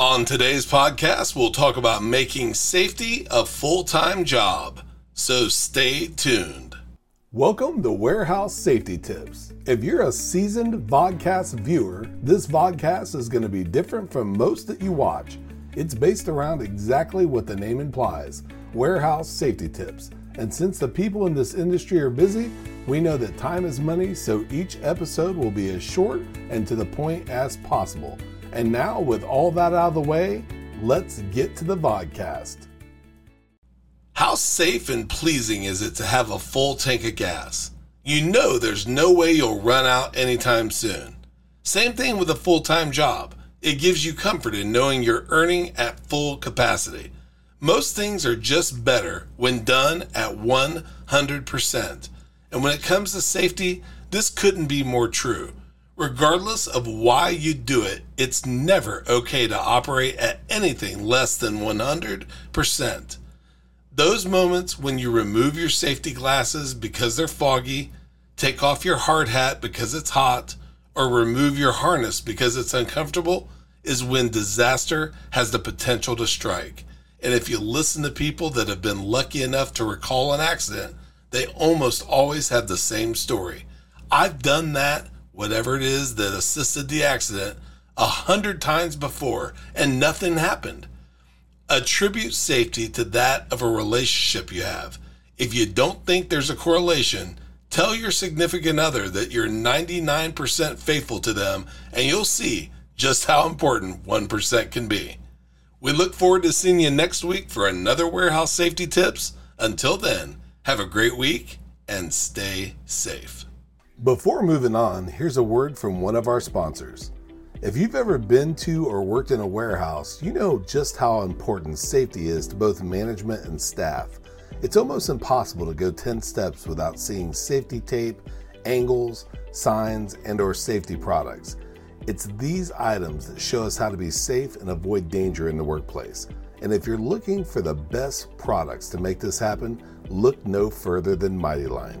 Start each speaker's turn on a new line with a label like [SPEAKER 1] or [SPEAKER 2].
[SPEAKER 1] On today's podcast, we'll talk about making safety a full time job. So stay tuned.
[SPEAKER 2] Welcome to Warehouse Safety Tips. If you're a seasoned vodcast viewer, this vodcast is going to be different from most that you watch. It's based around exactly what the name implies warehouse safety tips. And since the people in this industry are busy, we know that time is money, so each episode will be as short and to the point as possible. And now, with all that out of the way, let's get to the vodcast.
[SPEAKER 1] How safe and pleasing is it to have a full tank of gas? You know there's no way you'll run out anytime soon. Same thing with a full time job. It gives you comfort in knowing you're earning at full capacity. Most things are just better when done at 100%. And when it comes to safety, this couldn't be more true. Regardless of why you do it, it's never okay to operate at anything less than 100%. Those moments when you remove your safety glasses because they're foggy, take off your hard hat because it's hot, or remove your harness because it's uncomfortable is when disaster has the potential to strike. And if you listen to people that have been lucky enough to recall an accident, they almost always have the same story. I've done that, whatever it is that assisted the accident, a hundred times before, and nothing happened. Attribute safety to that of a relationship you have. If you don't think there's a correlation, tell your significant other that you're 99% faithful to them, and you'll see just how important 1% can be. We look forward to seeing you next week for another warehouse safety tips. Until then, have a great week and stay safe.
[SPEAKER 2] Before moving on, here's a word from one of our sponsors. If you've ever been to or worked in a warehouse, you know just how important safety is to both management and staff. It's almost impossible to go 10 steps without seeing safety tape, angles, signs, and or safety products. It's these items that show us how to be safe and avoid danger in the workplace. And if you're looking for the best products to make this happen, look no further than Mighty Line.